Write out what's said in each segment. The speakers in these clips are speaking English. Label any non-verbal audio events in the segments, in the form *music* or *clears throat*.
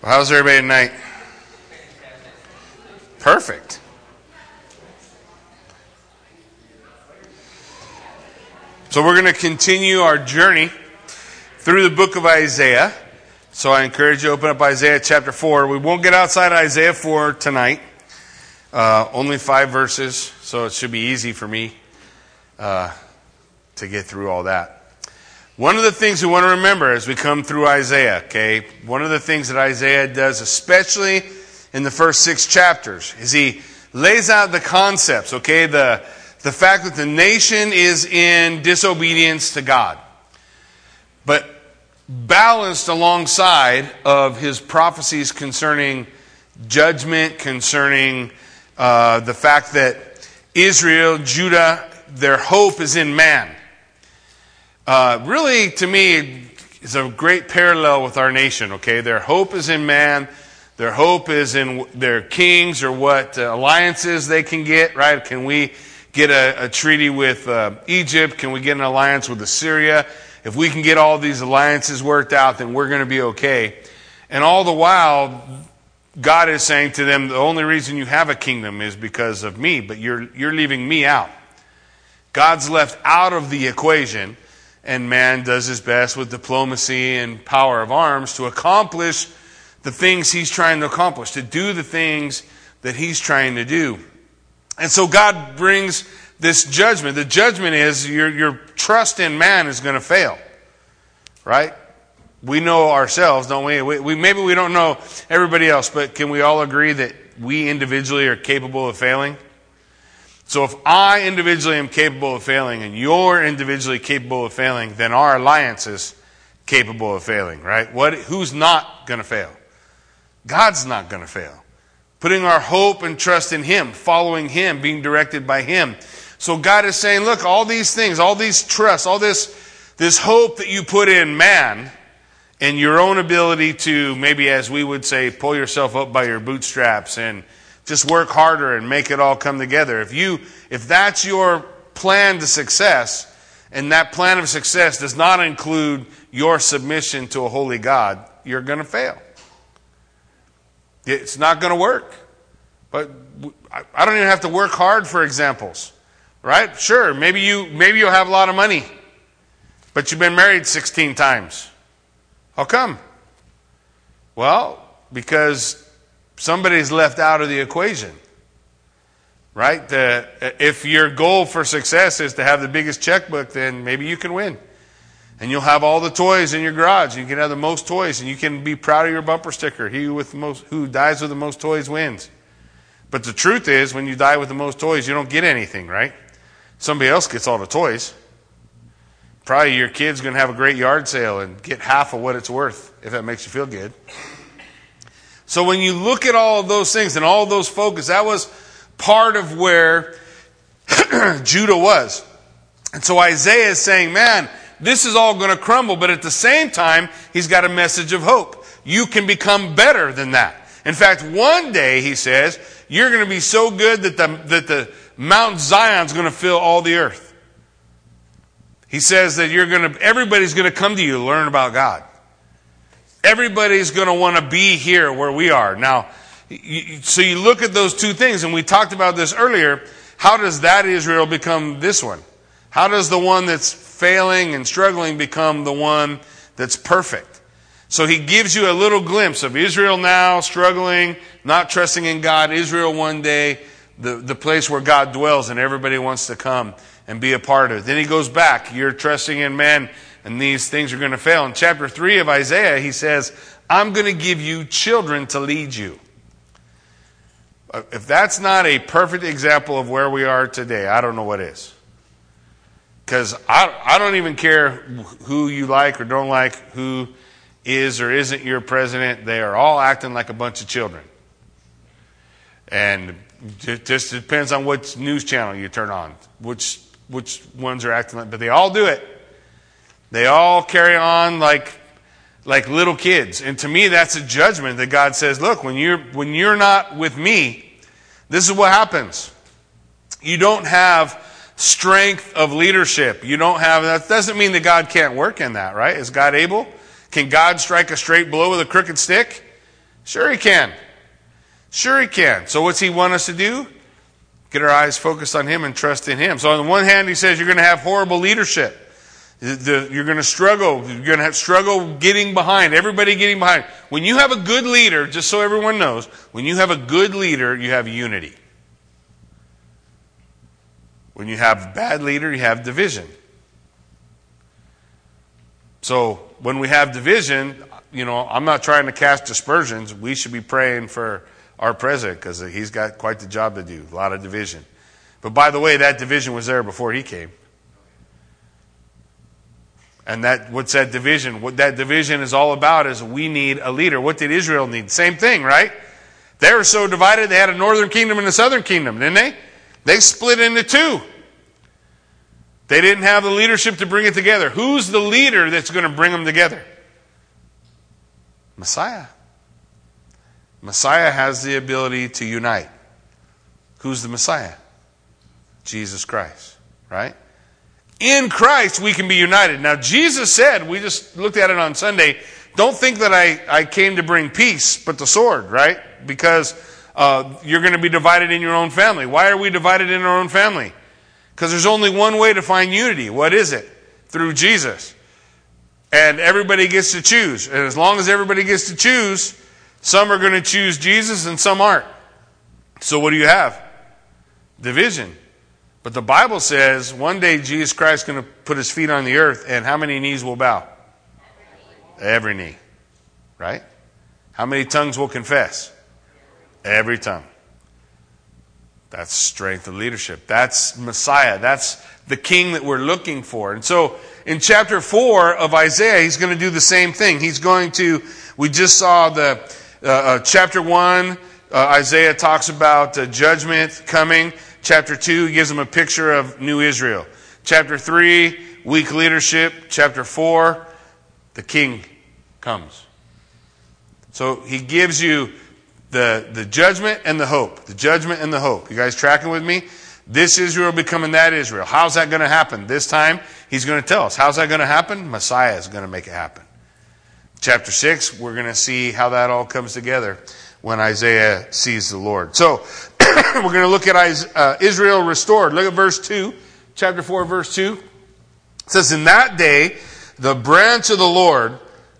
Well, how's everybody tonight? Perfect. So we're going to continue our journey through the book of Isaiah. So I encourage you to open up Isaiah chapter 4. We won't get outside Isaiah 4 tonight. Uh, only five verses, so it should be easy for me uh, to get through all that. One of the things we want to remember as we come through Isaiah, okay, one of the things that Isaiah does, especially in the first six chapters, is he lays out the concepts, okay, the, the fact that the nation is in disobedience to God. But balanced alongside of his prophecies concerning judgment, concerning uh, the fact that Israel, Judah, their hope is in man. Uh, really, to me, is a great parallel with our nation, okay? Their hope is in man. Their hope is in their kings or what uh, alliances they can get, right? Can we get a, a treaty with uh, Egypt? Can we get an alliance with Assyria? If we can get all these alliances worked out, then we're going to be okay. And all the while, God is saying to them, the only reason you have a kingdom is because of me, but you're, you're leaving me out. God's left out of the equation and man does his best with diplomacy and power of arms to accomplish the things he's trying to accomplish, to do the things that he's trying to do. And so God brings this judgment. The judgment is your, your trust in man is going to fail. Right? We know ourselves, don't we? we? we? Maybe we don't know everybody else, but can we all agree that we individually are capable of failing? So if I individually am capable of failing and you're individually capable of failing, then our alliance is capable of failing, right? What, who's not going to fail? God's not going to fail. Putting our hope and trust in Him, following Him, being directed by Him. So God is saying, look, all these things, all these trusts, all this, this hope that you put in man and your own ability to maybe, as we would say, pull yourself up by your bootstraps and just work harder and make it all come together. If you, if that's your plan to success, and that plan of success does not include your submission to a holy God, you're going to fail. It's not going to work. But I don't even have to work hard for examples, right? Sure, maybe you maybe you'll have a lot of money, but you've been married 16 times. How come? Well, because somebody's left out of the equation. Right? The, if your goal for success is to have the biggest checkbook, then maybe you can win. And you'll have all the toys in your garage. You can have the most toys, and you can be proud of your bumper sticker. He with most, who dies with the most toys wins. But the truth is, when you die with the most toys, you don't get anything, right? Somebody else gets all the toys. Probably your kid's going to have a great yard sale and get half of what it's worth, if that makes you feel good. So when you look at all of those things and all those focus, that was part of where *clears throat* Judah was. And so Isaiah is saying, man, this is all going to crumble, but at the same time, he's got a message of hope. You can become better than that. In fact, one day, he says, you're going to be so good that the, that the Mount Zion's going to fill all the earth. He says that you're going to, everybody's going to come to you to learn about God. Everybody's going to want to be here where we are. Now, so you look at those two things, and we talked about this earlier. How does that Israel become this one? How does the one that's failing and struggling become the one that's perfect? So he gives you a little glimpse of Israel now struggling, not trusting in God, Israel one day, the, the place where God dwells and everybody wants to come and be a part of it. Then he goes back. You're trusting in man and these things are going to fail. In chapter 3 of Isaiah, he says, I'm going to give you children to lead you. If that's not a perfect example of where we are today, I don't know what is. Because I, I don't even care who you like or don't like, who is or isn't your president. They are all acting like a bunch of children. And it just depends on which news channel you turn on, which, which ones are acting like, but they all do it. They all carry on like, like little kids. And to me, that's a judgment that God says, look, when you're, when you're not with me, this is what happens. You don't have strength of leadership. You don't have, that doesn't mean that God can't work in that, right? Is God able? Can God strike a straight blow with a crooked stick? Sure, he can. Sure, he can. So, what's he want us to do? Get our eyes focused on him and trust in him. So, on the one hand, he says you're going to have horrible leadership. You're going to struggle. You're going to have struggle getting behind. Everybody getting behind. When you have a good leader, just so everyone knows, when you have a good leader, you have unity. When you have bad leader, you have division. So when we have division, you know, I'm not trying to cast dispersions. We should be praying for our president because he's got quite the job to do, a lot of division. But by the way, that division was there before he came. And that what's that division? What that division is all about is we need a leader. What did Israel need? Same thing, right? They were so divided they had a northern kingdom and a southern kingdom, didn't they? They split into two. They didn't have the leadership to bring it together. Who's the leader that's going to bring them together? Messiah. Messiah has the ability to unite. Who's the Messiah? Jesus Christ, right? In Christ, we can be united. Now, Jesus said, we just looked at it on Sunday, don't think that I, I came to bring peace, but the sword, right? Because uh, you're going to be divided in your own family. Why are we divided in our own family? Because there's only one way to find unity. What is it? Through Jesus. And everybody gets to choose. And as long as everybody gets to choose, some are going to choose Jesus and some aren't. So what do you have? Division. But the Bible says one day Jesus Christ is going to put his feet on the earth, and how many knees will bow? Every knee. Right? How many tongues will confess? Every tongue. That's strength of leadership. That's Messiah. That's the king that we're looking for. And so in chapter 4 of Isaiah, he's going to do the same thing. He's going to, we just saw the uh, uh, chapter 1, uh, Isaiah talks about uh, judgment coming. Chapter 2 gives them a picture of new Israel. Chapter 3, weak leadership. Chapter 4, the king comes. So he gives you the, the judgment and the hope. The judgment and the hope. You guys tracking with me? This Israel becoming that Israel. How's that going to happen? This time, he's going to tell us. How's that going to happen? Messiah is going to make it happen. Chapter 6, we're going to see how that all comes together when Isaiah sees the Lord. So, *laughs* we're going to look at uh, Israel restored. Look at verse 2, chapter 4, verse 2. It says, In that day, the branch of the Lord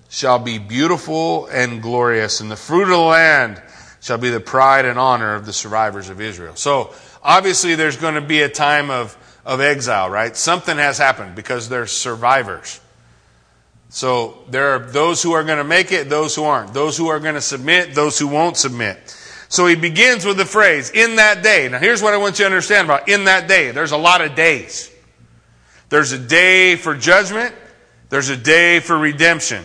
shall be beautiful and glorious, and the fruit of the land shall be the pride and honor of the survivors of Israel. So, obviously, there's going to be a time of, of exile, right? Something has happened because there's survivors. So, there are those who are going to make it, those who aren't. Those who are going to submit, those who won't submit. So, he begins with the phrase, in that day. Now, here's what I want you to understand about in that day. There's a lot of days. There's a day for judgment, there's a day for redemption.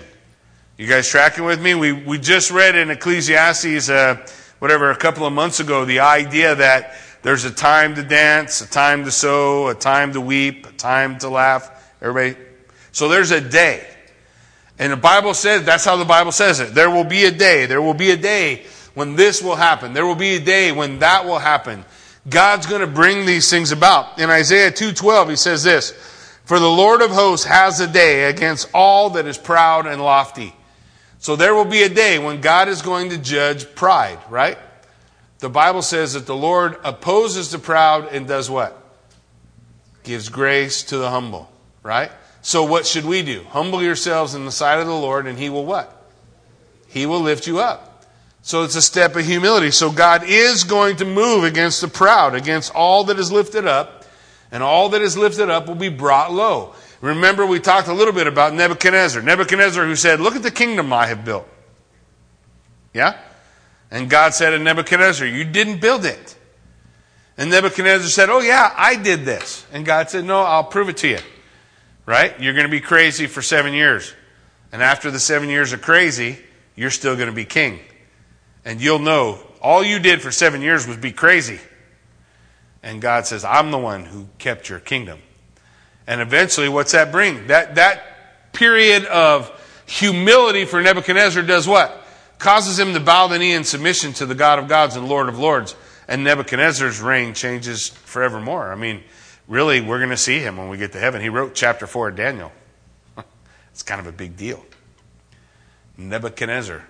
You guys tracking with me? We, we just read in Ecclesiastes, uh, whatever, a couple of months ago, the idea that there's a time to dance, a time to sow, a time to weep, a time to laugh. Everybody? So there's a day. And the Bible says, that's how the Bible says it. There will be a day. There will be a day when this will happen. There will be a day when that will happen. God's going to bring these things about. In Isaiah 2:12 he says this, "For the Lord of hosts has a day against all that is proud and lofty." So there will be a day when God is going to judge pride, right? The Bible says that the Lord opposes the proud and does what? Gives grace to the humble, right? So what should we do? Humble yourselves in the sight of the Lord and he will what? He will lift you up. So it's a step of humility. So God is going to move against the proud, against all that is lifted up, and all that is lifted up will be brought low. Remember, we talked a little bit about Nebuchadnezzar. Nebuchadnezzar, who said, Look at the kingdom I have built. Yeah? And God said to Nebuchadnezzar, You didn't build it. And Nebuchadnezzar said, Oh, yeah, I did this. And God said, No, I'll prove it to you. Right? You're going to be crazy for seven years. And after the seven years of crazy, you're still going to be king. And you'll know all you did for seven years was be crazy. And God says, I'm the one who kept your kingdom. And eventually, what's that bring? That, that period of humility for Nebuchadnezzar does what? Causes him to bow the knee in submission to the God of gods and Lord of lords. And Nebuchadnezzar's reign changes forevermore. I mean, really, we're going to see him when we get to heaven. He wrote chapter 4 of Daniel. *laughs* it's kind of a big deal. Nebuchadnezzar,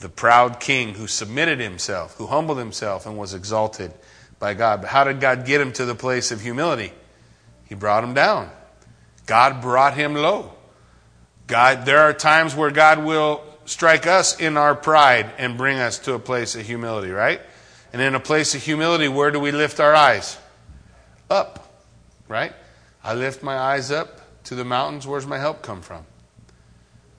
the proud king who submitted himself, who humbled himself and was exalted by God. But how did God get him to the place of humility? He brought him down. God brought him low. God, there are times where God will strike us in our pride and bring us to a place of humility, right? And in a place of humility, where do we lift our eyes? Up, right? I lift my eyes up to the mountains. Where's my help come from?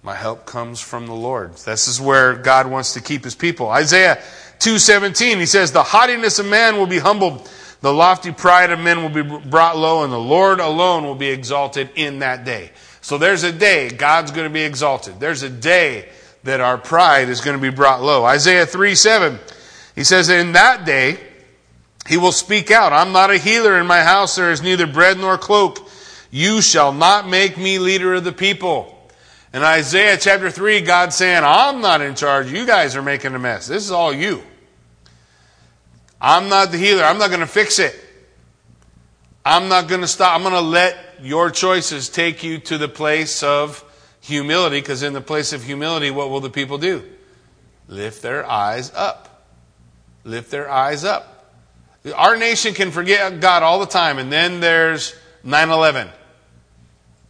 My help comes from the Lord. This is where God wants to keep his people. Isaiah 2:17 he says the haughtiness of man will be humbled the lofty pride of men will be brought low and the Lord alone will be exalted in that day. So there's a day God's going to be exalted. There's a day that our pride is going to be brought low. Isaiah 3 7, he says, In that day, he will speak out, I'm not a healer in my house, there is neither bread nor cloak. You shall not make me leader of the people. In Isaiah chapter 3, God's saying, I'm not in charge. You guys are making a mess. This is all you. I'm not the healer. I'm not going to fix it. I'm not going to stop. I'm going to let your choices take you to the place of humility, because in the place of humility, what will the people do? Lift their eyes up. Lift their eyes up. Our nation can forget God all the time, and then there's 9 11.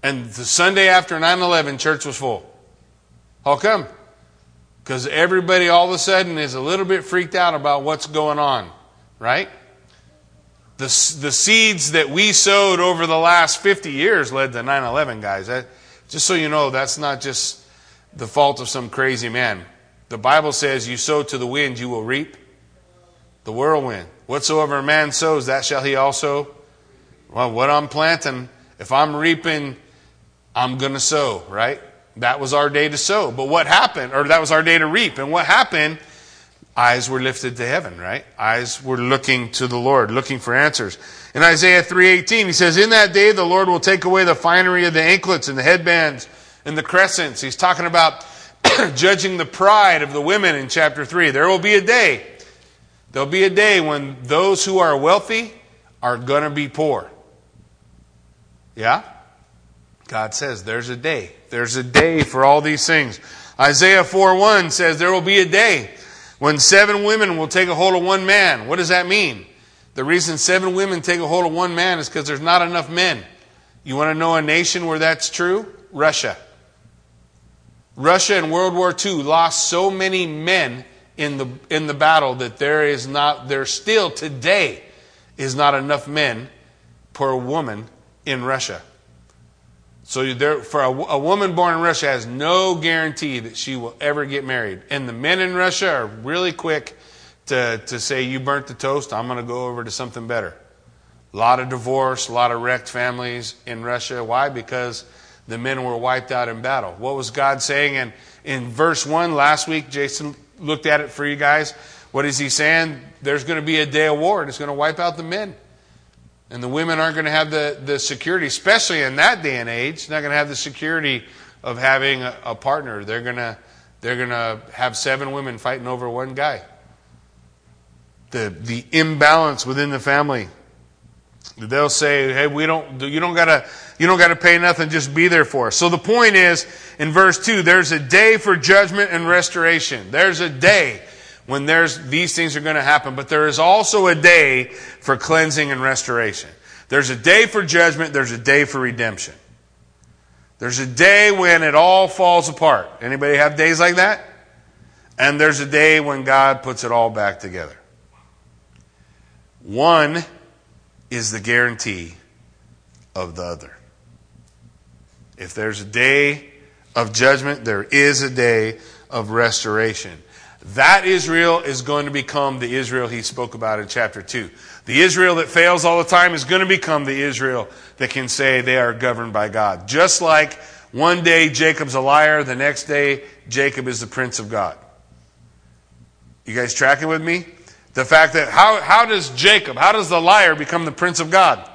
And the Sunday after 9 11, church was full. How come? Because everybody all of a sudden is a little bit freaked out about what's going on, right? The, the seeds that we sowed over the last 50 years led to 9 11, guys. That, just so you know, that's not just the fault of some crazy man. The Bible says, You sow to the wind, you will reap the whirlwind. Whatsoever a man sows, that shall he also. Well, what I'm planting, if I'm reaping, I'm going to sow, right? That was our day to sow. But what happened, or that was our day to reap. And what happened eyes were lifted to heaven, right? Eyes were looking to the Lord, looking for answers. In Isaiah 3:18, he says, "In that day the Lord will take away the finery of the anklets and the headbands and the crescents." He's talking about *clears throat* judging the pride of the women in chapter 3. There will be a day. There'll be a day when those who are wealthy are going to be poor. Yeah? God says there's a day. There's a day for all these things. Isaiah 4:1 says there will be a day when seven women will take a hold of one man, what does that mean? The reason seven women take a hold of one man is because there's not enough men. You want to know a nation where that's true? Russia. Russia in World War II lost so many men in the, in the battle that there is not, there still today is not enough men per woman in Russia. So there, for a, a, woman born in Russia has no guarantee that she will ever get married. And the men in Russia are really quick to, to say, you burnt the toast, I'm going to go over to something better. A lot of divorce, a lot of wrecked families in Russia. Why? Because the men were wiped out in battle. What was God saying? And in verse 1 last week, Jason looked at it for you guys. What is he saying? There's going to be a day of war, and it's going to wipe out the men. And the women aren't going to have the, the security, especially in that day and age, not going to have the security of having a, a partner. They're going to they're going to have seven women fighting over one guy. The the imbalance within the family. They'll say, "Hey, we don't you don't got to you don't got to pay nothing, just be there for us." So the point is in verse 2, there's a day for judgment and restoration. There's a day when there's these things are going to happen, but there is also a day for cleansing and restoration. There's a day for judgment, there's a day for redemption. There's a day when it all falls apart. Anybody have days like that? And there's a day when God puts it all back together. One is the guarantee of the other. If there's a day of judgment, there is a day of restoration. That Israel is going to become the Israel he spoke about in chapter 2. The Israel that fails all the time is going to become the Israel that can say they are governed by God. Just like one day Jacob's a liar, the next day Jacob is the prince of God. You guys tracking with me? The fact that how, how does Jacob, how does the liar become the prince of God?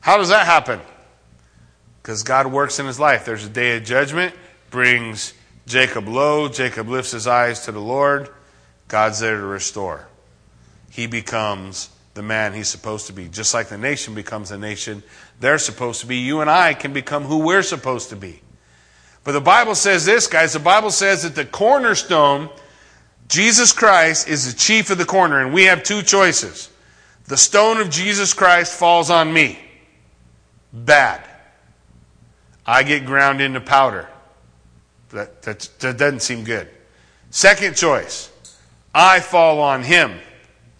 How does that happen? Because God works in his life. There's a day of judgment, brings Jacob low. Jacob lifts his eyes to the Lord. God's there to restore. He becomes the man he's supposed to be. Just like the nation becomes the nation they're supposed to be, you and I can become who we're supposed to be. But the Bible says this, guys. The Bible says that the cornerstone Jesus Christ is the chief of the corner, and we have two choices. The stone of Jesus Christ falls on me. Bad. I get ground into powder. That, that, that doesn't seem good. Second choice. I fall on him,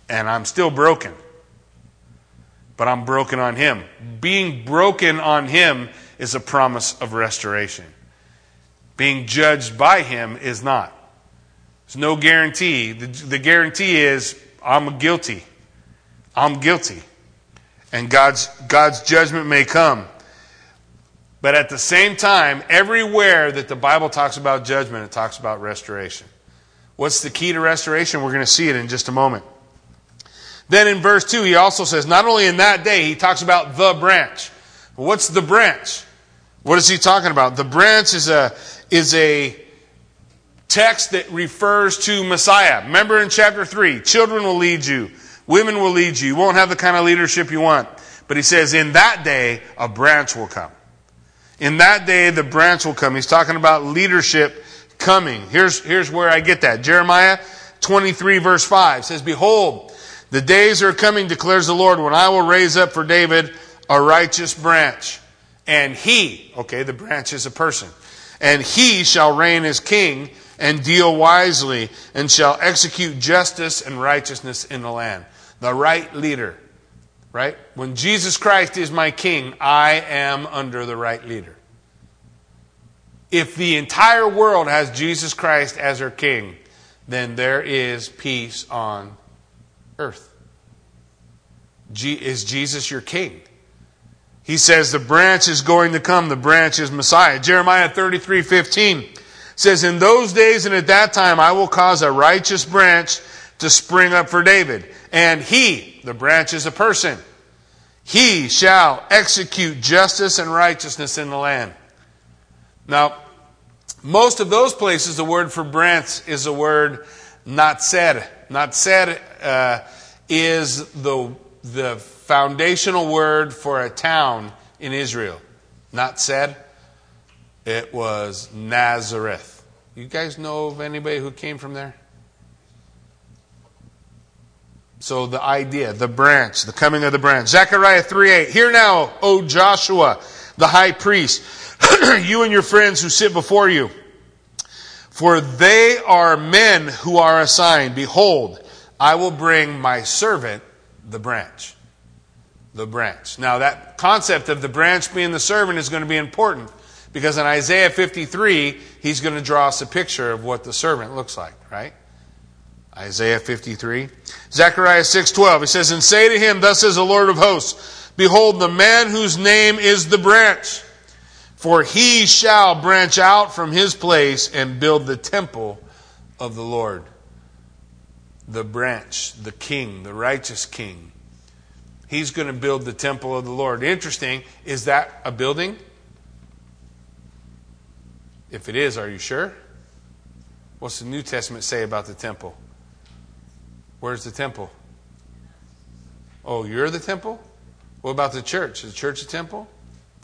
and I'm still broken. But I'm broken on him. Being broken on him is a promise of restoration. Being judged by him is not. There's no guarantee. The, the guarantee is I'm guilty. I'm guilty. And God's, God's judgment may come. But at the same time, everywhere that the Bible talks about judgment, it talks about restoration. What's the key to restoration? We're going to see it in just a moment. Then in verse 2, he also says, not only in that day, he talks about the branch. What's the branch? What is he talking about? The branch is a, is a text that refers to Messiah. Remember in chapter 3, children will lead you, women will lead you. You won't have the kind of leadership you want. But he says, in that day, a branch will come. In that day, the branch will come. He's talking about leadership coming. Here's, here's where I get that. Jeremiah 23 verse 5 says, Behold, the days are coming, declares the Lord, when I will raise up for David a righteous branch. And he, okay, the branch is a person, and he shall reign as king and deal wisely and shall execute justice and righteousness in the land. The right leader, right? When Jesus Christ is my king, I am under the right leader. If the entire world has Jesus Christ as their king, then there is peace on earth. is Jesus your king? He says the branch is going to come. The branch is Messiah. Jeremiah 33 15 says, In those days and at that time, I will cause a righteous branch to spring up for David. And he, the branch is a person, he shall execute justice and righteousness in the land. Now, most of those places, the word for branch is the word netzer. Not said uh, is the, the foundational word for a town in Israel. Netzer. It was Nazareth. You guys know of anybody who came from there? So the idea, the branch, the coming of the branch. Zechariah 3 8. Hear now, O Joshua, the high priest, *clears throat* you and your friends who sit before you. For they are men who are assigned. Behold, I will bring my servant, the branch. The branch. Now, that concept of the branch being the servant is going to be important because in Isaiah 53, he's going to draw us a picture of what the servant looks like, right? Isaiah 53. Zechariah 6:12. He says, "And say to him, thus says the Lord of hosts, behold the man whose name is the branch, for he shall branch out from his place and build the temple of the Lord." The branch, the king, the righteous king. He's going to build the temple of the Lord. Interesting, is that a building? If it is, are you sure? What's the New Testament say about the temple? Where's the temple? Oh, you're the temple? What about the church? Is the church a temple?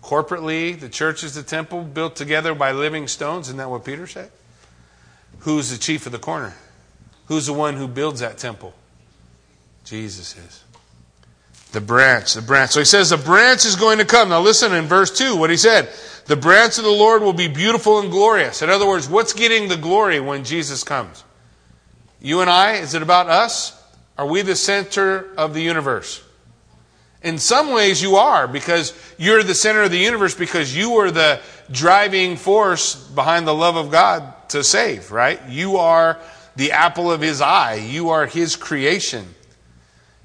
Corporately, the church is the temple built together by living stones. Isn't that what Peter said? Who's the chief of the corner? Who's the one who builds that temple? Jesus is. The branch, the branch. So he says the branch is going to come. Now listen in verse 2 what he said. The branch of the Lord will be beautiful and glorious. In other words, what's getting the glory when Jesus comes? You and I? Is it about us? Are we the center of the universe? In some ways, you are because you're the center of the universe because you are the driving force behind the love of God to save, right? You are the apple of His eye. You are His creation.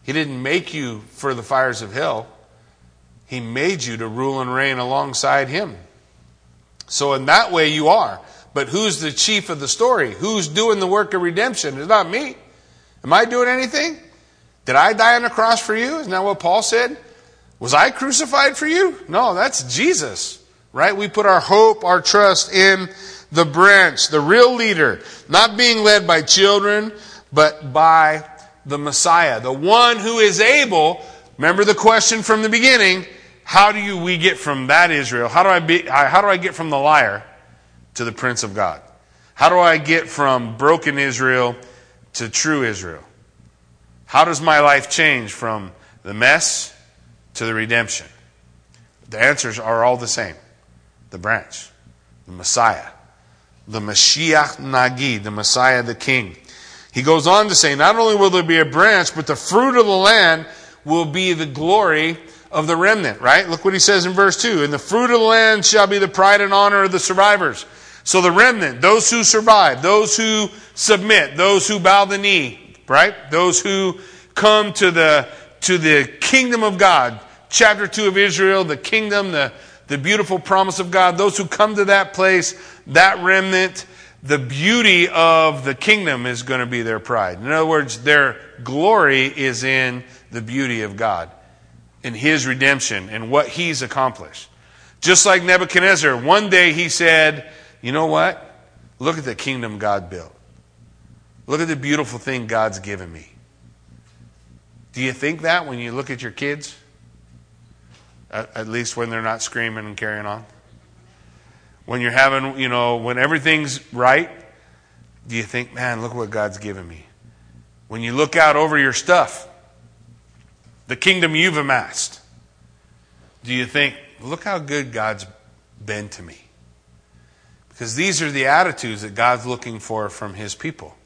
He didn't make you for the fires of hell, He made you to rule and reign alongside Him. So, in that way, you are. But who's the chief of the story? Who's doing the work of redemption? It's not me. Am I doing anything? Did I die on the cross for you? Isn't that what Paul said? Was I crucified for you? No, that's Jesus, right? We put our hope, our trust in the branch, the real leader, not being led by children, but by the Messiah, the one who is able. Remember the question from the beginning how do you, we get from that Israel? How do I be, how do I get from the liar to the Prince of God? How do I get from broken Israel to true Israel? How does my life change from the mess to the redemption? The answers are all the same the branch, the Messiah, the Mashiach Nagid, the Messiah, the King. He goes on to say, not only will there be a branch, but the fruit of the land will be the glory of the remnant, right? Look what he says in verse 2. And the fruit of the land shall be the pride and honor of the survivors. So the remnant, those who survive, those who submit, those who bow the knee, right? Those who come to the, to the kingdom of God. Chapter 2 of Israel, the kingdom, the, the beautiful promise of God. Those who come to that place, that remnant, the beauty of the kingdom is going to be their pride. In other words, their glory is in the beauty of God, in His redemption, and what He's accomplished. Just like Nebuchadnezzar, one day he said, You know what? Look at the kingdom God built. Look at the beautiful thing God's given me. Do you think that when you look at your kids? At, at least when they're not screaming and carrying on? when you're having, you know, when everything's right, do you think, man, look what God's given me? When you look out over your stuff, the kingdom you've amassed, do you think, look how good God's been to me? Because these are the attitudes that God's looking for from His people.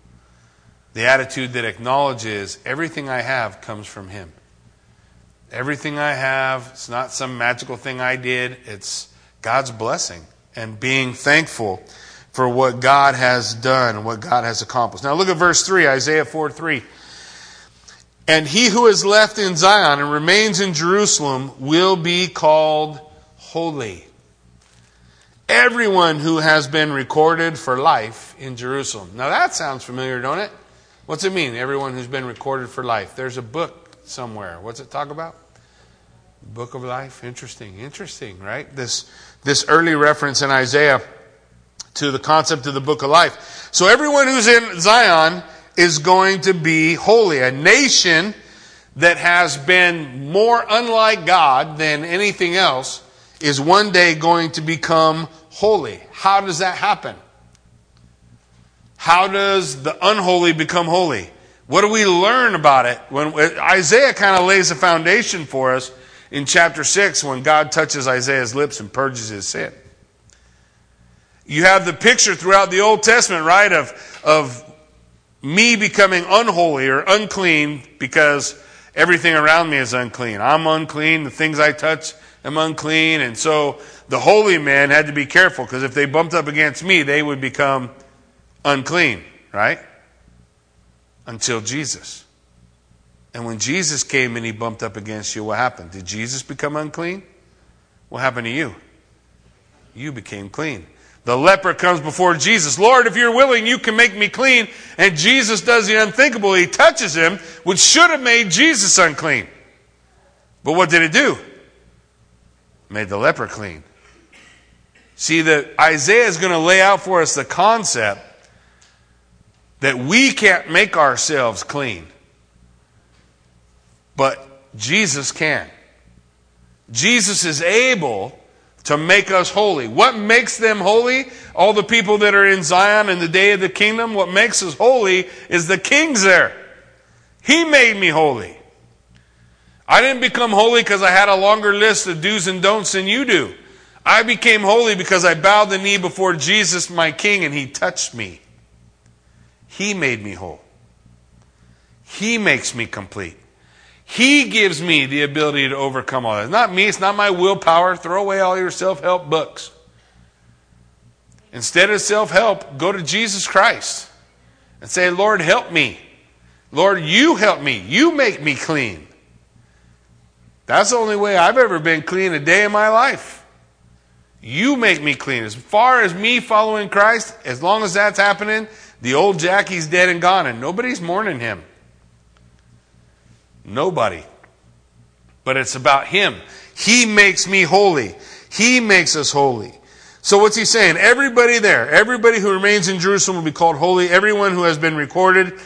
The attitude that acknowledges everything I have comes from Him. Everything I have, it's not some magical thing I did, it's God's blessing and being thankful for what God has done and what God has accomplished. Now look at verse 3, Isaiah 4 3. And he who is left in Zion and remains in Jerusalem will be called holy. Everyone who has been recorded for life in Jerusalem. Now that sounds familiar, don't it? What's it mean, everyone who's been recorded for life? There's a book somewhere. What's it talk about? Book of life. Interesting. Interesting, right? This this early reference in Isaiah to the concept of the book of life. So everyone who's in Zion is going to be holy. A nation that has been more unlike God than anything else is one day going to become holy. How does that happen? How does the unholy become holy? What do we learn about it? When Isaiah kind of lays a foundation for us in chapter 6 when God touches Isaiah's lips and purges his sin. You have the picture throughout the Old Testament, right, of, of me becoming unholy or unclean because everything around me is unclean. I'm unclean. The things I touch am unclean. And so the holy man had to be careful because if they bumped up against me, they would become unclean, right? Until Jesus. And when Jesus came and he bumped up against you, what happened? Did Jesus become unclean? What happened to you? You became clean. The leper comes before Jesus. Lord, if you're willing, you can make me clean. And Jesus does the unthinkable. He touches him, which should have made Jesus unclean. But what did it do? Made the leper clean. See, that Isaiah is going to lay out for us the concept that we can't make ourselves clean. But Jesus can. Jesus is able to make us holy. What makes them holy? All the people that are in Zion in the day of the kingdom, what makes us holy is the king's there. He made me holy. I didn't become holy because I had a longer list of do's and don'ts than you do. I became holy because I bowed the knee before Jesus, my king, and he touched me. He made me whole. He makes me complete. He gives me the ability to overcome all that. It's not me, it's not my willpower. Throw away all your self help books. Instead of self help, go to Jesus Christ and say, Lord, help me. Lord, you help me. You make me clean. That's the only way I've ever been clean a day in my life. You make me clean. As far as me following Christ, as long as that's happening, the old Jackie's dead and gone, and nobody's mourning him. Nobody. But it's about Him. He makes me holy. He makes us holy. So what's he saying? Everybody there, everybody who remains in Jerusalem will be called holy. Everyone who has been recorded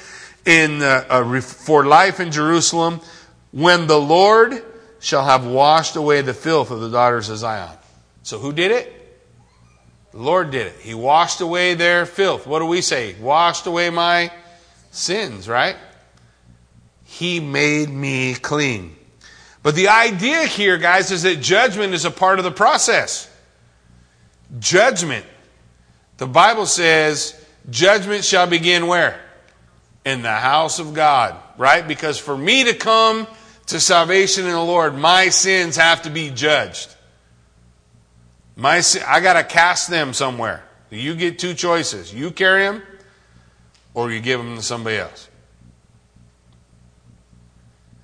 in uh, uh, for life in Jerusalem, when the Lord shall have washed away the filth of the daughters of Zion. So who did it? The Lord did it. He washed away their filth. What do we say? Washed away my sins, right? He made me clean. But the idea here, guys, is that judgment is a part of the process. Judgment. The Bible says, judgment shall begin where? In the house of God, right? Because for me to come to salvation in the Lord, my sins have to be judged. My, I got to cast them somewhere. You get two choices. You carry them, or you give them to somebody else.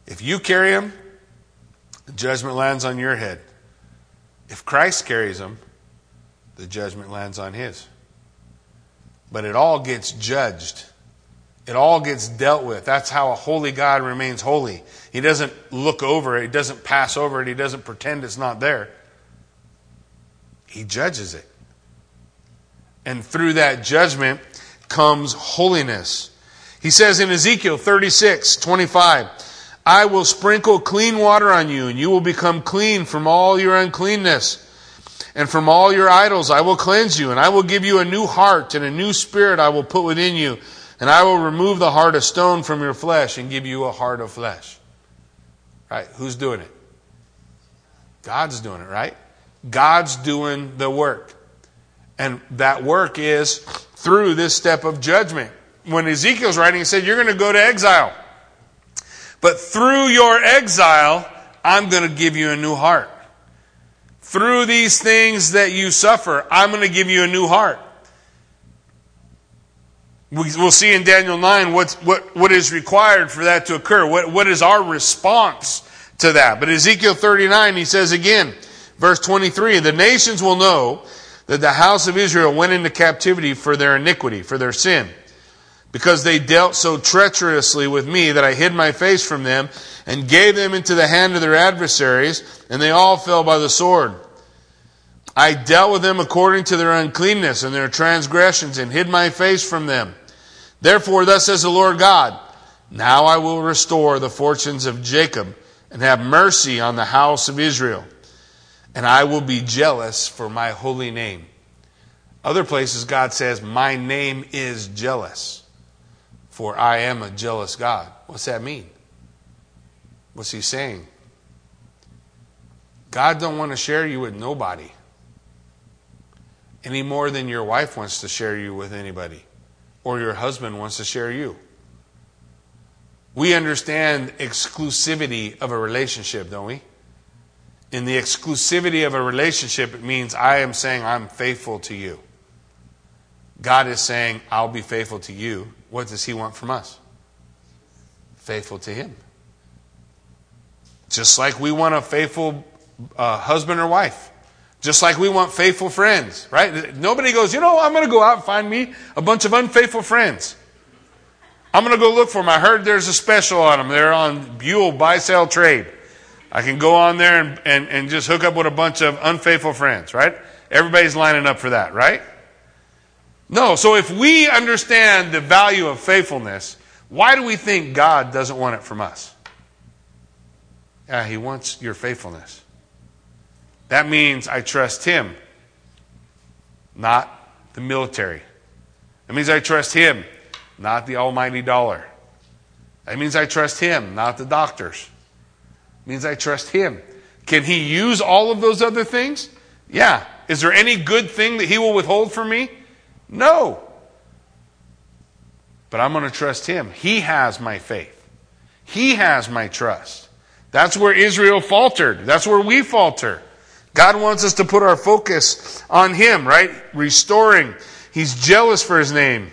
If you carry them, the judgment lands on your head. If Christ carries them, the judgment lands on his. But it all gets judged. It all gets dealt with. That's how a holy God remains holy. He doesn't look over it, he doesn't pass over it, he doesn't pretend it's not there. He judges it. And through that judgment comes holiness. He says in Ezekiel 36, 25, I will sprinkle clean water on you, and you will become clean from all your uncleanness. And from all your idols I will cleanse you, and I will give you a new heart, and a new spirit I will put within you. And I will remove the heart of stone from your flesh and give you a heart of flesh. Right? Who's doing it? God's doing it, right? God's doing the work. And that work is through this step of judgment. When Ezekiel's writing, he said, You're going to go to exile. But through your exile, I'm going to give you a new heart. Through these things that you suffer, I'm going to give you a new heart. We'll see in Daniel 9 what, what, what is required for that to occur. What, what is our response to that? But Ezekiel 39, he says again, Verse 23 The nations will know that the house of Israel went into captivity for their iniquity, for their sin, because they dealt so treacherously with me that I hid my face from them and gave them into the hand of their adversaries, and they all fell by the sword. I dealt with them according to their uncleanness and their transgressions and hid my face from them. Therefore, thus says the Lord God, now I will restore the fortunes of Jacob and have mercy on the house of Israel and I will be jealous for my holy name. Other places, God says, My name is jealous, for I am a jealous God. What's that mean? What's he saying? God don't want to share you with nobody any more than your wife wants to share you with anybody or your husband wants to share you. We understand exclusivity of a relationship, don't we? in the exclusivity of a relationship, it means I am saying I'm faithful to you. God is saying, I'll be faithful to you. What does He want from us? Faithful to Him. Just like we want a faithful uh, husband or wife. Just like we want faithful friends, right? Nobody goes, you know, I'm going to go out and find me a bunch of unfaithful friends. I'm going to go look for them. I heard there's a special on them. They're on Buell Buy Sell Trade. I can go on there and, and, and just hook up with a bunch of unfaithful friends, right? Everybody's lining up for that, right? No, so if we understand the value of faithfulness, why do we think God doesn't want it from us? Yeah, He wants your faithfulness. That means I trust Him, not the military. That means I trust Him, not the almighty dollar. That means I trust Him, not the doctors means I trust Him. Can He use all of those other things? Yeah. Is there any good thing that He will withhold from me? No. But I'm going to trust Him. He has my faith, He has my trust. That's where Israel faltered. That's where we falter. God wants us to put our focus on Him, right? Restoring. He's jealous for His name.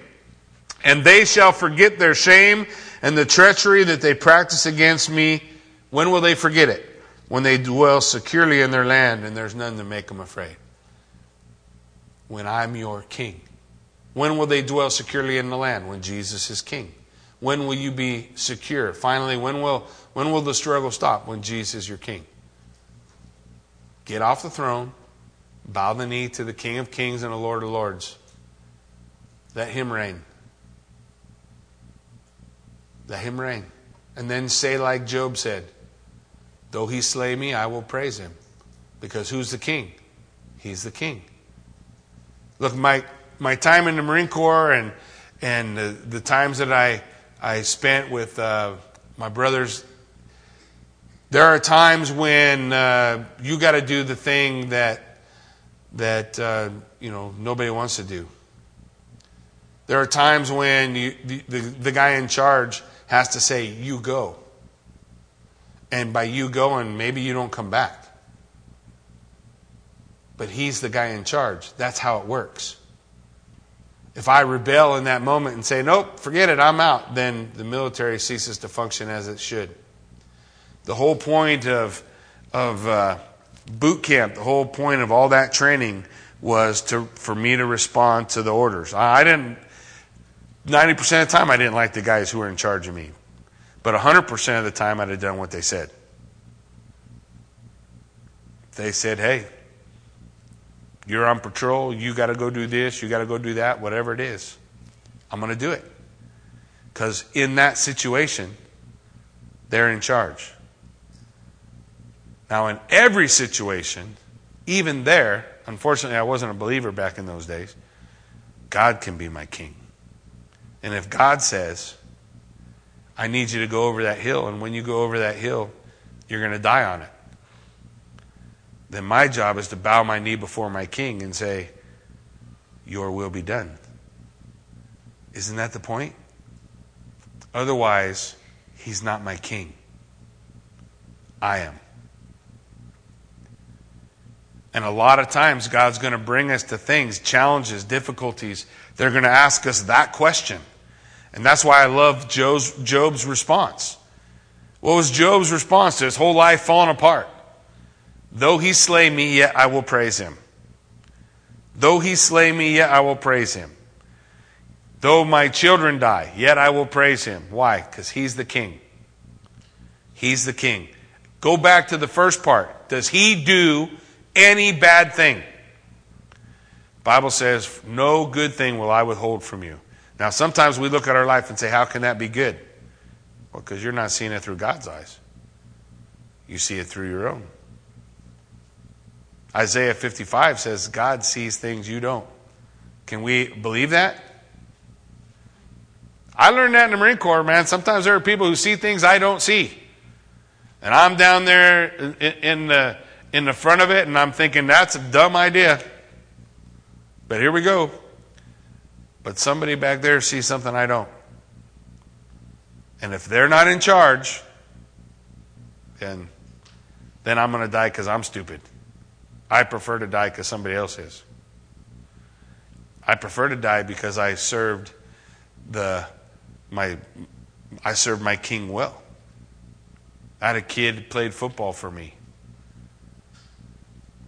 And they shall forget their shame and the treachery that they practice against me when will they forget it? When they dwell securely in their land and there's none to make them afraid. When I'm your king. When will they dwell securely in the land? When Jesus is king. When will you be secure? Finally, when will, when will the struggle stop? When Jesus is your king. Get off the throne, bow the knee to the King of Kings and the Lord of Lords. Let him reign. Let him reign. And then say, like Job said, Though he slay me, I will praise him. Because who's the king? He's the king. Look, my, my time in the Marine Corps and, and the, the times that I I spent with uh, my brothers. There are times when uh, you got to do the thing that that uh, you know nobody wants to do. There are times when you, the, the, the guy in charge has to say, "You go," and by you going, maybe you don't come back. But he's the guy in charge. That's how it works. If I rebel in that moment and say, nope, forget it, I'm out, then the military ceases to function as it should. The whole point of, of uh, boot camp, the whole point of all that training was to, for me to respond to the orders. I, I didn't, 90% of the time, I didn't like the guys who were in charge of me. But 100% of the time, I'd have done what they said. They said, hey, you're on patrol. You got to go do this. You got to go do that. Whatever it is, I'm going to do it. Because in that situation, they're in charge. Now, in every situation, even there, unfortunately, I wasn't a believer back in those days, God can be my king. And if God says, I need you to go over that hill, and when you go over that hill, you're going to die on it then my job is to bow my knee before my king and say, Your will be done. Isn't that the point? Otherwise, he's not my king. I am. And a lot of times, God's going to bring us to things, challenges, difficulties. They're going to ask us that question. And that's why I love Job's, Job's response. What was Job's response to his whole life falling apart? Though he slay me, yet I will praise him. Though he slay me, yet I will praise him. Though my children die, yet I will praise him. Why? Because he's the king. He's the king. Go back to the first part. Does he do any bad thing? Bible says, no good thing will I withhold from you. Now, sometimes we look at our life and say, how can that be good? Well, because you're not seeing it through God's eyes. You see it through your own. Isaiah 55 says, God sees things you don't. Can we believe that? I learned that in the Marine Corps, man. Sometimes there are people who see things I don't see. And I'm down there in the, in the front of it, and I'm thinking, that's a dumb idea. But here we go. But somebody back there sees something I don't. And if they're not in charge, then, then I'm going to die because I'm stupid. I prefer to die because somebody else is. I prefer to die because I served the my I served my king well. I had a kid played football for me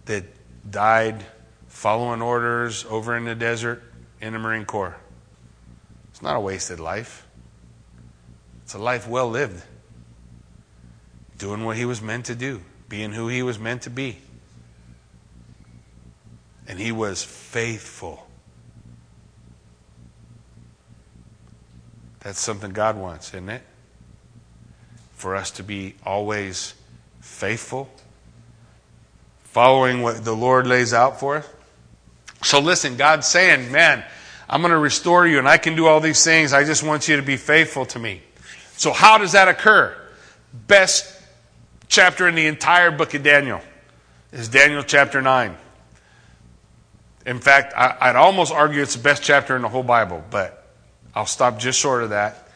that died following orders over in the desert in the Marine Corps. It's not a wasted life. It's a life well lived. Doing what he was meant to do, being who he was meant to be. And he was faithful. That's something God wants, isn't it? For us to be always faithful, following what the Lord lays out for us. So listen, God's saying, man, I'm going to restore you and I can do all these things. I just want you to be faithful to me. So, how does that occur? Best chapter in the entire book of Daniel is Daniel chapter 9. In fact, I, would almost argue it's the best chapter in the whole Bible, but I'll stop just short of that.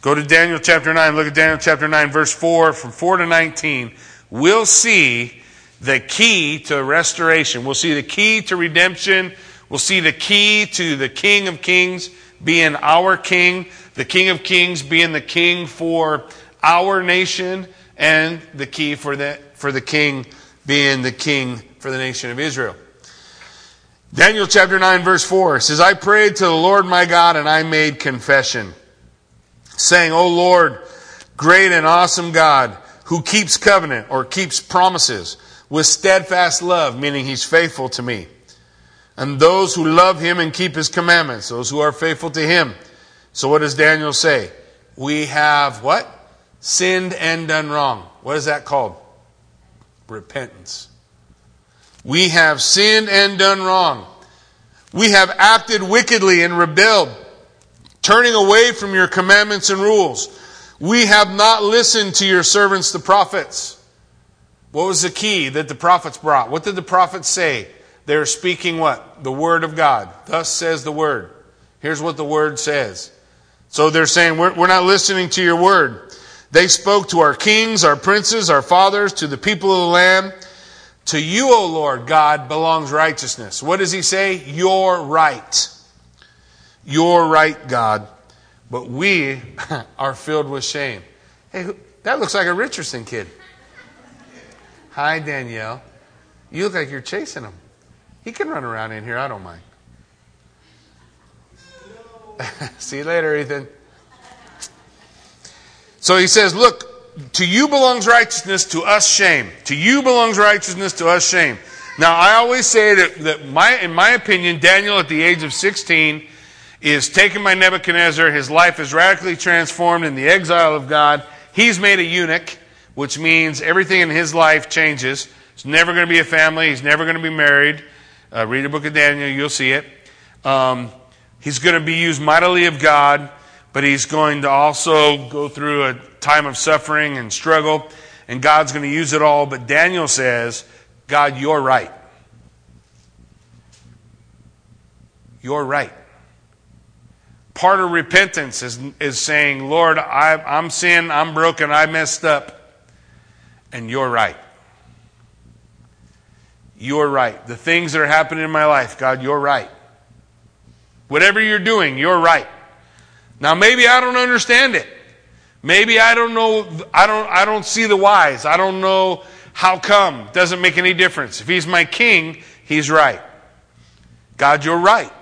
Go to Daniel chapter 9. Look at Daniel chapter 9, verse 4. From 4 to 19, we'll see the key to restoration. We'll see the key to redemption. We'll see the key to the King of Kings being our King, the King of Kings being the King for our nation, and the key for the, for the King being the King for the nation of Israel. Daniel chapter 9 verse 4 says, I prayed to the Lord my God and I made confession, saying, O Lord, great and awesome God, who keeps covenant or keeps promises with steadfast love, meaning he's faithful to me. And those who love him and keep his commandments, those who are faithful to him. So what does Daniel say? We have what? Sinned and done wrong. What is that called? Repentance. We have sinned and done wrong. We have acted wickedly and rebelled turning away from your commandments and rules. We have not listened to your servants, the prophets. What was the key that the prophets brought? What did the prophets say? They were speaking what? The word of God. Thus says the word. Here's what the word says. So they're saying, we're, we're not listening to your word. They spoke to our kings, our princes, our fathers, to the people of the land. To you, O Lord God, belongs righteousness. What does he say? You're right. You're right, God. But we *laughs* are filled with shame. Hey, that looks like a Richardson kid. Hi, Danielle. You look like you're chasing him. He can run around in here. I don't mind. *laughs* See you later, Ethan. So he says, Look, to you belongs righteousness, to us shame. To you belongs righteousness, to us shame. Now, I always say that, that my, in my opinion, Daniel at the age of 16 is taken by Nebuchadnezzar. His life is radically transformed in the exile of God. He's made a eunuch, which means everything in his life changes. He's never going to be a family. He's never going to be married. Uh, read the book of Daniel, you'll see it. Um, he's going to be used mightily of God, but he's going to also go through a time of suffering and struggle, and God's going to use it all. But Daniel says, God, you're right. You're right. Part of repentance is, is saying, Lord, I, I'm sin, I'm broken, I messed up, and you're right. You're right. The things that are happening in my life, God, you're right. Whatever you're doing, you're right. Now maybe I don't understand it. Maybe I don't know I don't I don't see the whys. I don't know how come. Doesn't make any difference. If he's my king, he's right. God, you're right.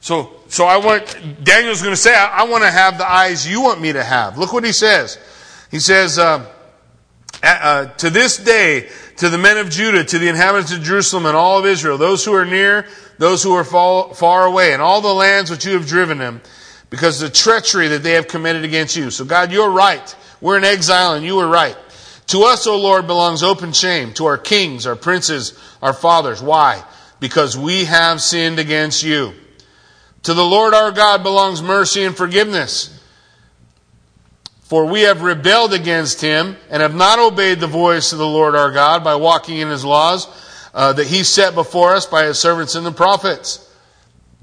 So so I want Daniel's going to say, I, I, want to have the eyes you want me to have. Look what he says. He says, uh, uh, to this day, to the men of Judah, to the inhabitants of Jerusalem and all of Israel, those who are near, those who are far, far away, and all the lands which you have driven them, because of the treachery that they have committed against you. So God, you're right. We're in exile and you were right. To us, O Lord, belongs open shame, to our kings, our princes, our fathers. Why? Because we have sinned against you. To the Lord our God belongs mercy and forgiveness for we have rebelled against him and have not obeyed the voice of the Lord our God by walking in his laws uh, that he set before us by his servants and the prophets.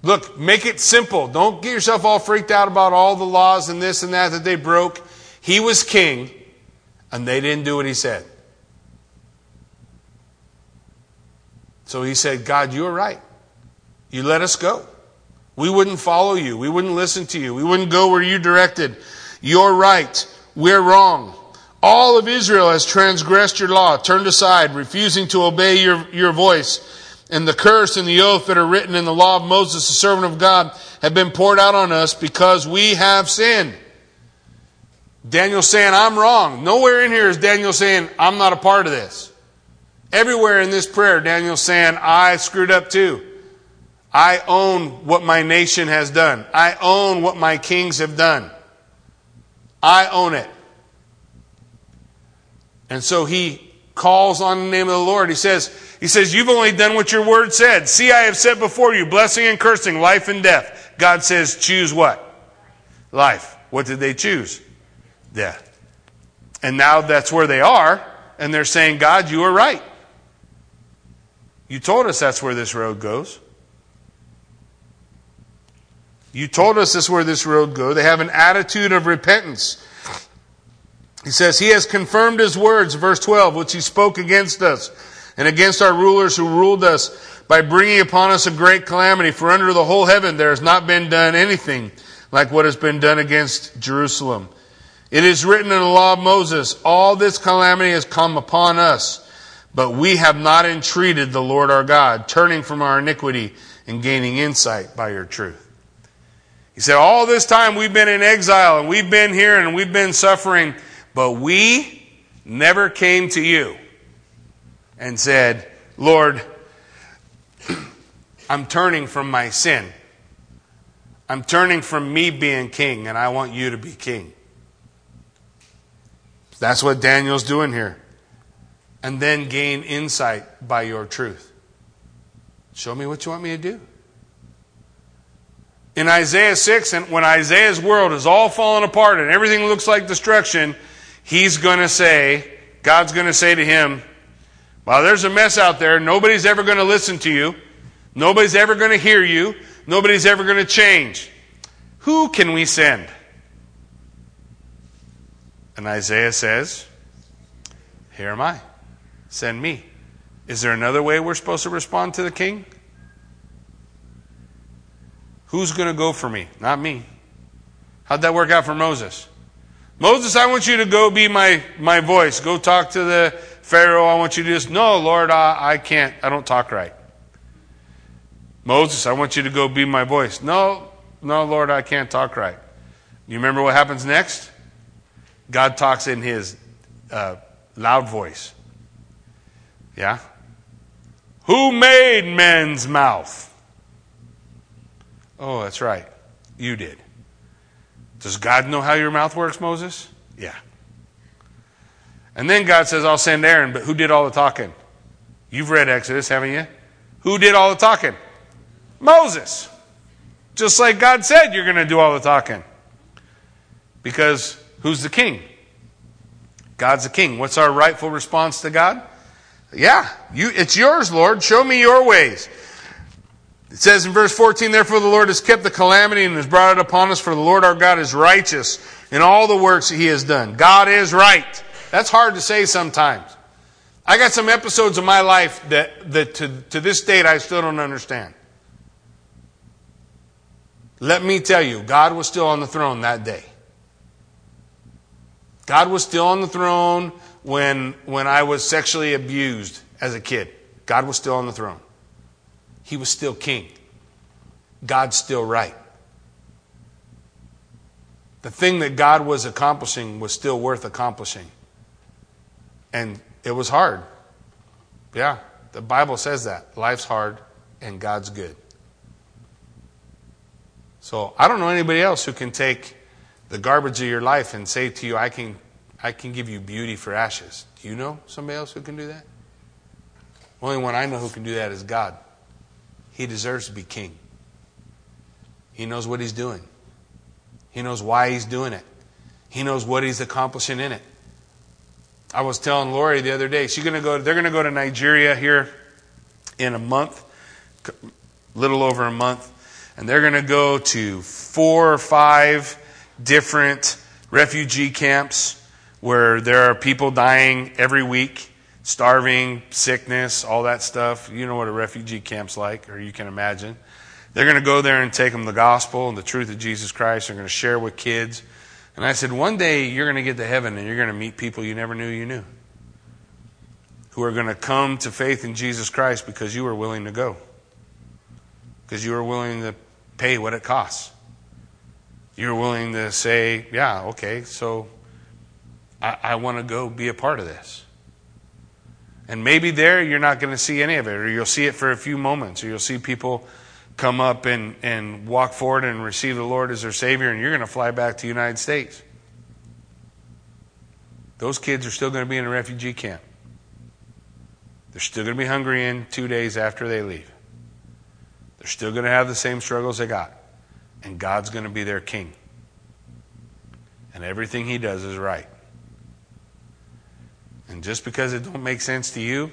Look, make it simple. Don't get yourself all freaked out about all the laws and this and that that they broke. He was king, and they didn't do what he said. So he said, God, you are right. You let us go. We wouldn't follow you. We wouldn't listen to you. We wouldn't go where you directed. You're right. We're wrong. All of Israel has transgressed your law, turned aside, refusing to obey your, your voice. And the curse and the oath that are written in the law of Moses, the servant of God, have been poured out on us because we have sinned. Daniel saying, I'm wrong. Nowhere in here is Daniel saying, I'm not a part of this. Everywhere in this prayer, Daniel's saying, I screwed up too. I own what my nation has done. I own what my kings have done. I own it. And so he calls on the name of the Lord. He says, he says, you've only done what your word said. See, I have set before you blessing and cursing, life and death. God says, choose what? Life. What did they choose? Death. And now that's where they are, and they're saying, God, you are right. You told us that's where this road goes. You told us this is where this road go. They have an attitude of repentance. He says, He has confirmed His words, verse 12, which He spoke against us and against our rulers who ruled us by bringing upon us a great calamity. For under the whole heaven there has not been done anything like what has been done against Jerusalem. It is written in the law of Moses, all this calamity has come upon us, but we have not entreated the Lord our God, turning from our iniquity and gaining insight by your truth. He said, All this time we've been in exile and we've been here and we've been suffering, but we never came to you and said, Lord, I'm turning from my sin. I'm turning from me being king and I want you to be king. That's what Daniel's doing here. And then gain insight by your truth. Show me what you want me to do. In Isaiah 6, and when Isaiah's world is all falling apart and everything looks like destruction, he's going to say, God's going to say to him, Well, there's a mess out there. Nobody's ever going to listen to you. Nobody's ever going to hear you. Nobody's ever going to change. Who can we send? And Isaiah says, Here am I. Send me. Is there another way we're supposed to respond to the king? Who's going to go for me? Not me. How'd that work out for Moses? Moses, I want you to go be my, my voice. Go talk to the Pharaoh. I want you to this. No, Lord, I, I can't. I don't talk right. Moses, I want you to go be my voice. No, no, Lord, I can't talk right. You remember what happens next? God talks in his uh, loud voice. Yeah? Who made men's mouth? Oh, that's right. You did. Does God know how your mouth works, Moses? Yeah. And then God says, I'll send Aaron, but who did all the talking? You've read Exodus, haven't you? Who did all the talking? Moses. Just like God said, you're going to do all the talking. Because who's the king? God's the king. What's our rightful response to God? Yeah, you, it's yours, Lord. Show me your ways. It says in verse 14, Therefore the Lord has kept the calamity and has brought it upon us, for the Lord our God is righteous in all the works that he has done. God is right. That's hard to say sometimes. I got some episodes of my life that, that to, to this date I still don't understand. Let me tell you, God was still on the throne that day. God was still on the throne when, when I was sexually abused as a kid. God was still on the throne. He was still king. God's still right. The thing that God was accomplishing was still worth accomplishing. And it was hard. Yeah, the Bible says that. Life's hard and God's good. So I don't know anybody else who can take the garbage of your life and say to you, I can I can give you beauty for ashes. Do you know somebody else who can do that? The only one I know who can do that is God. He deserves to be king. He knows what he's doing. He knows why he's doing it. He knows what he's accomplishing in it. I was telling Lori the other day, she's to go. They're going to go to Nigeria here in a month, little over a month, and they're going to go to four or five different refugee camps where there are people dying every week, starving, sickness, all that stuff. You know what a refugee camp's like, or you can imagine. They're going to go there and take them the gospel and the truth of Jesus Christ. They're going to share with kids. And I said, one day you're going to get to heaven and you're going to meet people you never knew you knew who are going to come to faith in Jesus Christ because you were willing to go, because you were willing to pay what it costs. You were willing to say, yeah, okay, so I, I want to go be a part of this. And maybe there you're not going to see any of it, or you'll see it for a few moments, or you'll see people come up and, and walk forward and receive the Lord as their Savior, and you're going to fly back to the United States. Those kids are still going to be in a refugee camp. They're still going to be hungry in two days after they leave. They're still going to have the same struggles they got. And God's going to be their king. And everything He does is right. And just because it don't make sense to you,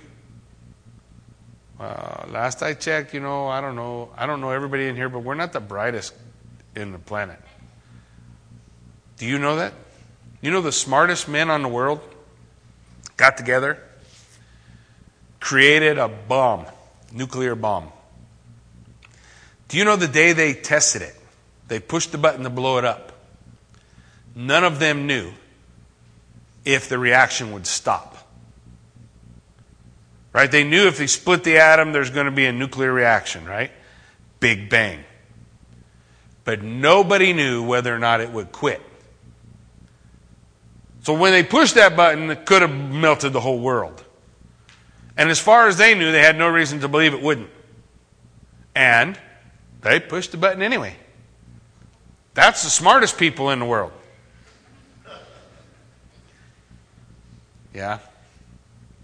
uh, last I checked, you know, I don't know, I don't know everybody in here, but we're not the brightest in the planet. Do you know that? You know the smartest men on the world got together, created a bomb, nuclear bomb. Do you know the day they tested it? They pushed the button to blow it up. None of them knew if the reaction would stop. Right? They knew if they split the atom, there's going to be a nuclear reaction, right? Big bang. But nobody knew whether or not it would quit. So when they pushed that button, it could have melted the whole world. And as far as they knew, they had no reason to believe it wouldn't. And they pushed the button anyway. That's the smartest people in the world. Yeah.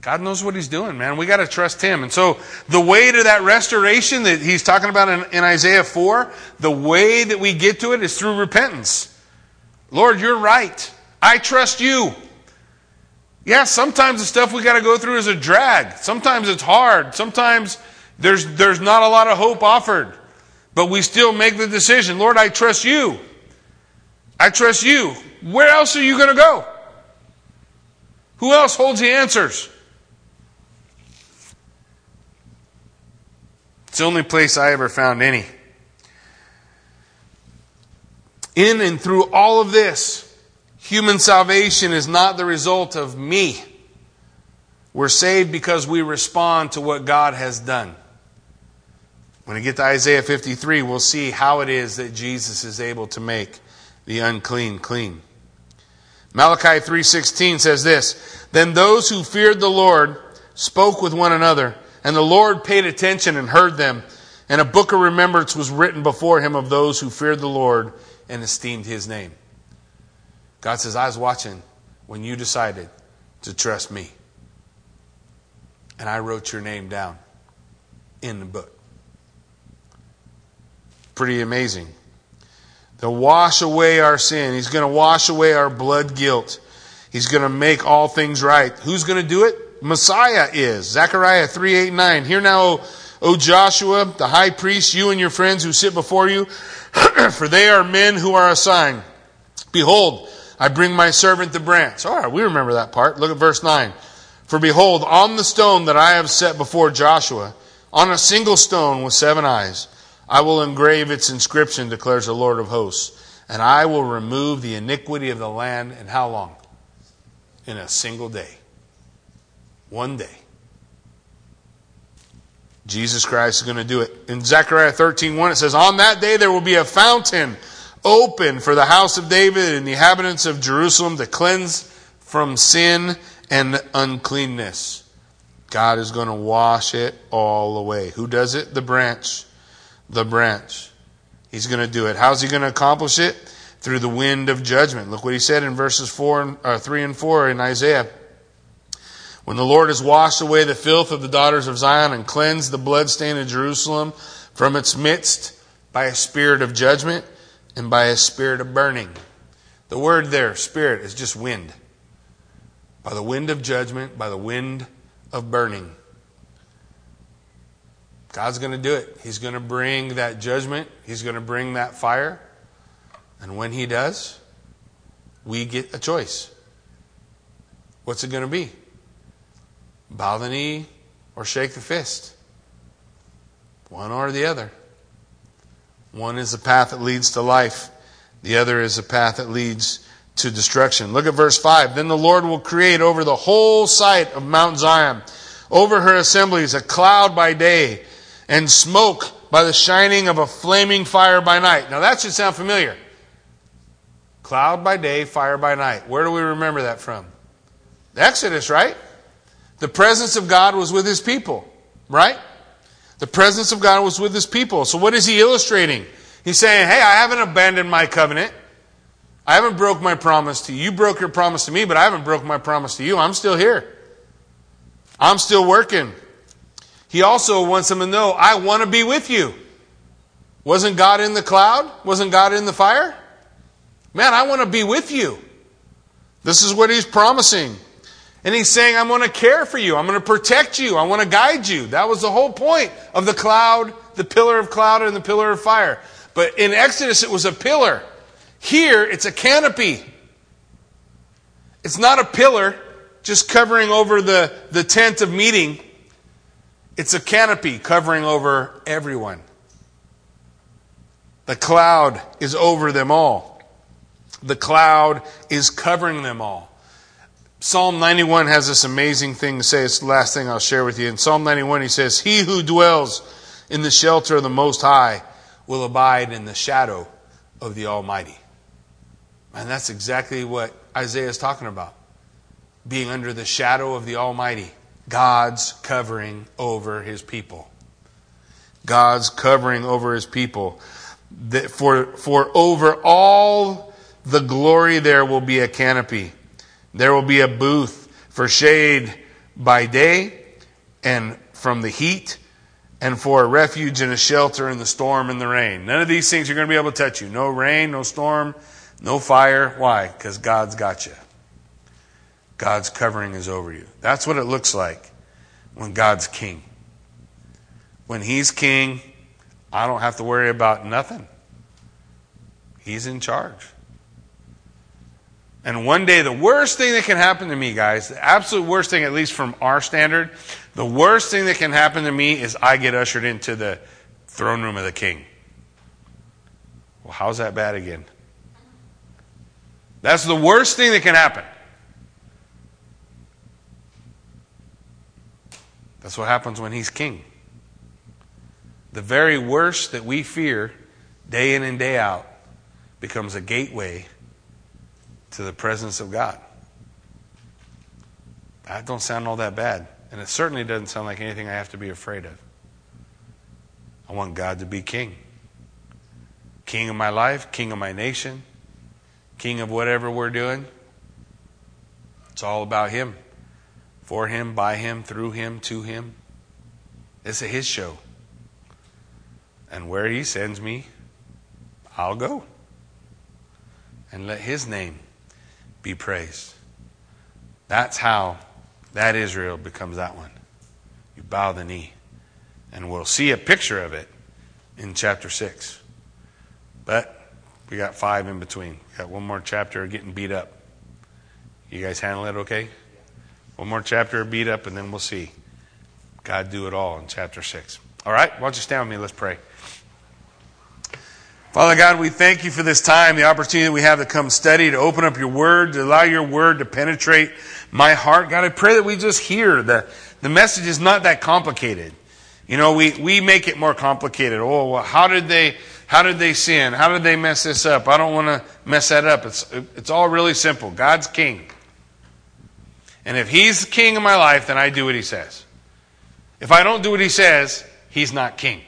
God knows what He's doing, man. We got to trust Him. And so, the way to that restoration that He's talking about in, in, Isaiah 4, the way that we get to it is through repentance. Lord, you're right. I trust you. Yeah, sometimes the stuff we got to go through is a drag. Sometimes it's hard. Sometimes there's, there's not a lot of hope offered. But we still make the decision Lord, I trust you. I trust you. Where else are you going to go? Who else holds the answers? It's the only place I ever found any. In and through all of this, human salvation is not the result of me. We're saved because we respond to what God has done. When we get to Isaiah 53, we'll see how it is that Jesus is able to make the unclean clean. Malachi 3:16 says this, "Then those who feared the Lord spoke with one another, and the Lord paid attention and heard them, and a book of remembrance was written before him of those who feared the Lord and esteemed his name. God says, I was watching when you decided to trust me. And I wrote your name down in the book. Pretty amazing. To wash away our sin. He's going to wash away our blood guilt. He's going to make all things right. Who's going to do it? Messiah is. Zechariah 3 8 9. Hear now, o, o Joshua, the high priest, you and your friends who sit before you, *clears throat* for they are men who are assigned. Behold, I bring my servant the branch. All right, we remember that part. Look at verse 9. For behold, on the stone that I have set before Joshua, on a single stone with seven eyes, I will engrave its inscription, declares the Lord of hosts, and I will remove the iniquity of the land in how long? In a single day. One day. Jesus Christ is going to do it. In Zechariah 13, 1, it says, On that day there will be a fountain open for the house of David and the inhabitants of Jerusalem to cleanse from sin and uncleanness. God is going to wash it all away. Who does it? The branch. The branch. He's going to do it. How's he going to accomplish it? Through the wind of judgment. Look what he said in verses 4 and, uh, 3 and 4 in Isaiah. When the Lord has washed away the filth of the daughters of Zion and cleansed the bloodstain of Jerusalem from its midst by a spirit of judgment and by a spirit of burning. The word there, spirit, is just wind. By the wind of judgment, by the wind of burning. God's going to do it. He's going to bring that judgment, He's going to bring that fire. And when He does, we get a choice. What's it going to be? bow the knee, or shake the fist. One or the other. One is the path that leads to life, the other is the path that leads to destruction. Look at verse 5. Then the Lord will create over the whole site of Mount Zion, over her assemblies, a cloud by day, and smoke by the shining of a flaming fire by night. Now that should sound familiar. Cloud by day, fire by night. Where do we remember that from? Exodus, right? The presence of God was with his people, right? The presence of God was with his people. So what is he illustrating? He's saying, hey, I haven't abandoned my covenant. I haven't broke my promise to you. You broke your promise to me, but I haven't broke my promise to you. I'm still here. I'm still working. He also wants them to know, I want to be with you. Wasn't God in the cloud? Wasn't God in the fire? Man, I want to be with you. This is what he's promising. And he's saying, I'm going to care for you. I'm going to protect you. I want to guide you. That was the whole point of the cloud, the pillar of cloud and the pillar of fire. But in Exodus, it was a pillar. Here, it's a canopy. It's not a pillar just covering over the, the tent of meeting. It's a canopy covering over everyone. The cloud is over them all. The cloud is covering them all. Psalm 91 has this amazing thing to say. It's the last thing I'll share with you. In Psalm 91, he says, He who dwells in the shelter of the Most High will abide in the shadow of the Almighty. And that's exactly what Isaiah is talking about. Being under the shadow of the Almighty. God's covering over his people. God's covering over his people. That For, for over all the glory there will be a canopy there will be a booth for shade by day and from the heat and for a refuge and a shelter in the storm and the rain. None of these things are going to be able to touch you. No rain, no storm, no fire. Why? Because God's got you. God's covering is over you. That's what it looks like when God's king. When He's king, I don't have to worry about nothing. He's in charge. And one day, the worst thing that can happen to me, guys, the absolute worst thing, at least from our standard, the worst thing that can happen to me is I get ushered into the throne room of the king. Well, how's that bad again? That's the worst thing that can happen. That's what happens when he's king. The very worst that we fear day in and day out becomes a gateway to the presence of God. That don't sound all that bad. And it certainly doesn't sound like anything I have to be afraid of. I want God to be king. King of my life, king of my nation, king of whatever we're doing. It's all about him. For him, by him, through him, to him. It's his show. And where he sends me, I'll go. And let his name be praised. That's how that Israel becomes that one. You bow the knee. And we'll see a picture of it in chapter 6. But we got five in between. We got one more chapter getting beat up. You guys handle it okay? One more chapter of beat up, and then we'll see God do it all in chapter 6. All right? Why don't you stand with me? Let's pray. Father God, we thank you for this time, the opportunity we have to come study, to open up your word, to allow your word to penetrate my heart. God, I pray that we just hear the, the message is not that complicated. You know, we, we make it more complicated. Oh, well, how did they, how did they sin? How did they mess this up? I don't want to mess that up. It's, it's all really simple. God's king. And if he's the king of my life, then I do what he says. If I don't do what he says, he's not king.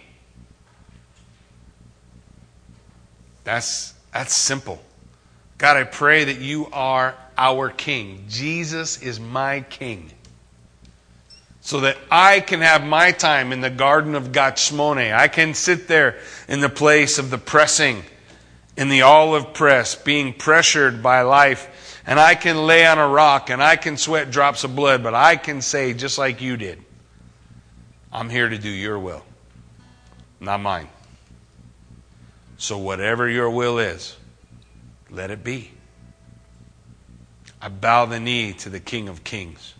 That's, that's simple. God, I pray that you are our King. Jesus is my King. So that I can have my time in the Garden of Gethsemane. I can sit there in the place of the pressing, in the olive press, being pressured by life. And I can lay on a rock and I can sweat drops of blood, but I can say, just like you did, I'm here to do your will, not mine. So, whatever your will is, let it be. I bow the knee to the King of Kings.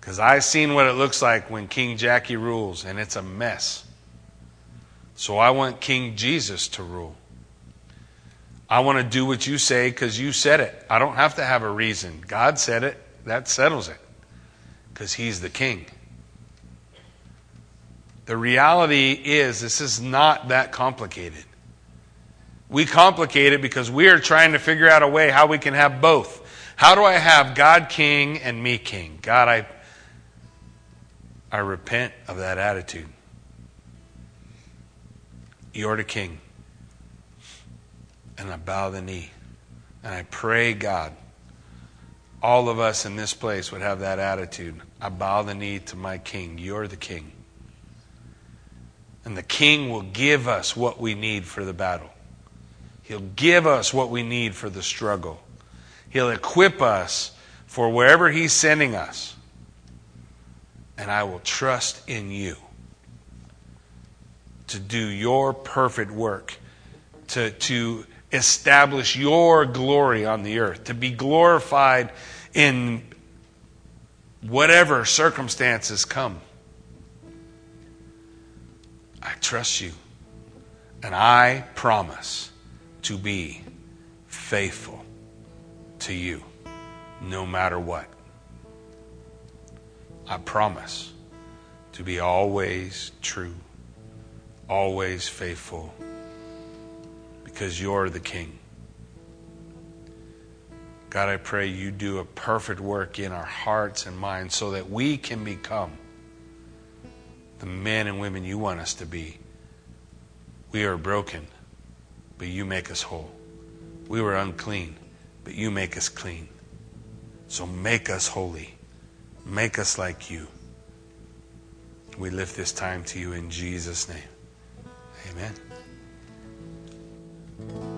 Because I've seen what it looks like when King Jackie rules, and it's a mess. So I want King Jesus to rule. I want to do what you say because you said it. I don't have to have a reason. God said it, that settles it. Because He's the King. The reality is, this is not that complicated. We complicate it because we are trying to figure out a way how we can have both. How do I have God king and me king? God, I, I repent of that attitude. You're the king. And I bow the knee. And I pray, God, all of us in this place would have that attitude. I bow the knee to my king. You're the king. And the king will give us what we need for the battle. He'll give us what we need for the struggle. He'll equip us for wherever He's sending us. And I will trust in you to do your perfect work, to, to establish your glory on the earth, to be glorified in whatever circumstances come. I trust you. And I promise to be faithful to you no matter what. I promise to be always true, always faithful, because you're the King. God, I pray you do a perfect work in our hearts and minds so that we can become the men and women you want us to be. We are broken but you make us whole. We were unclean, but you make us clean. So make us holy. Make us like you. We lift this time to you in Jesus' name. Amen. Thank you.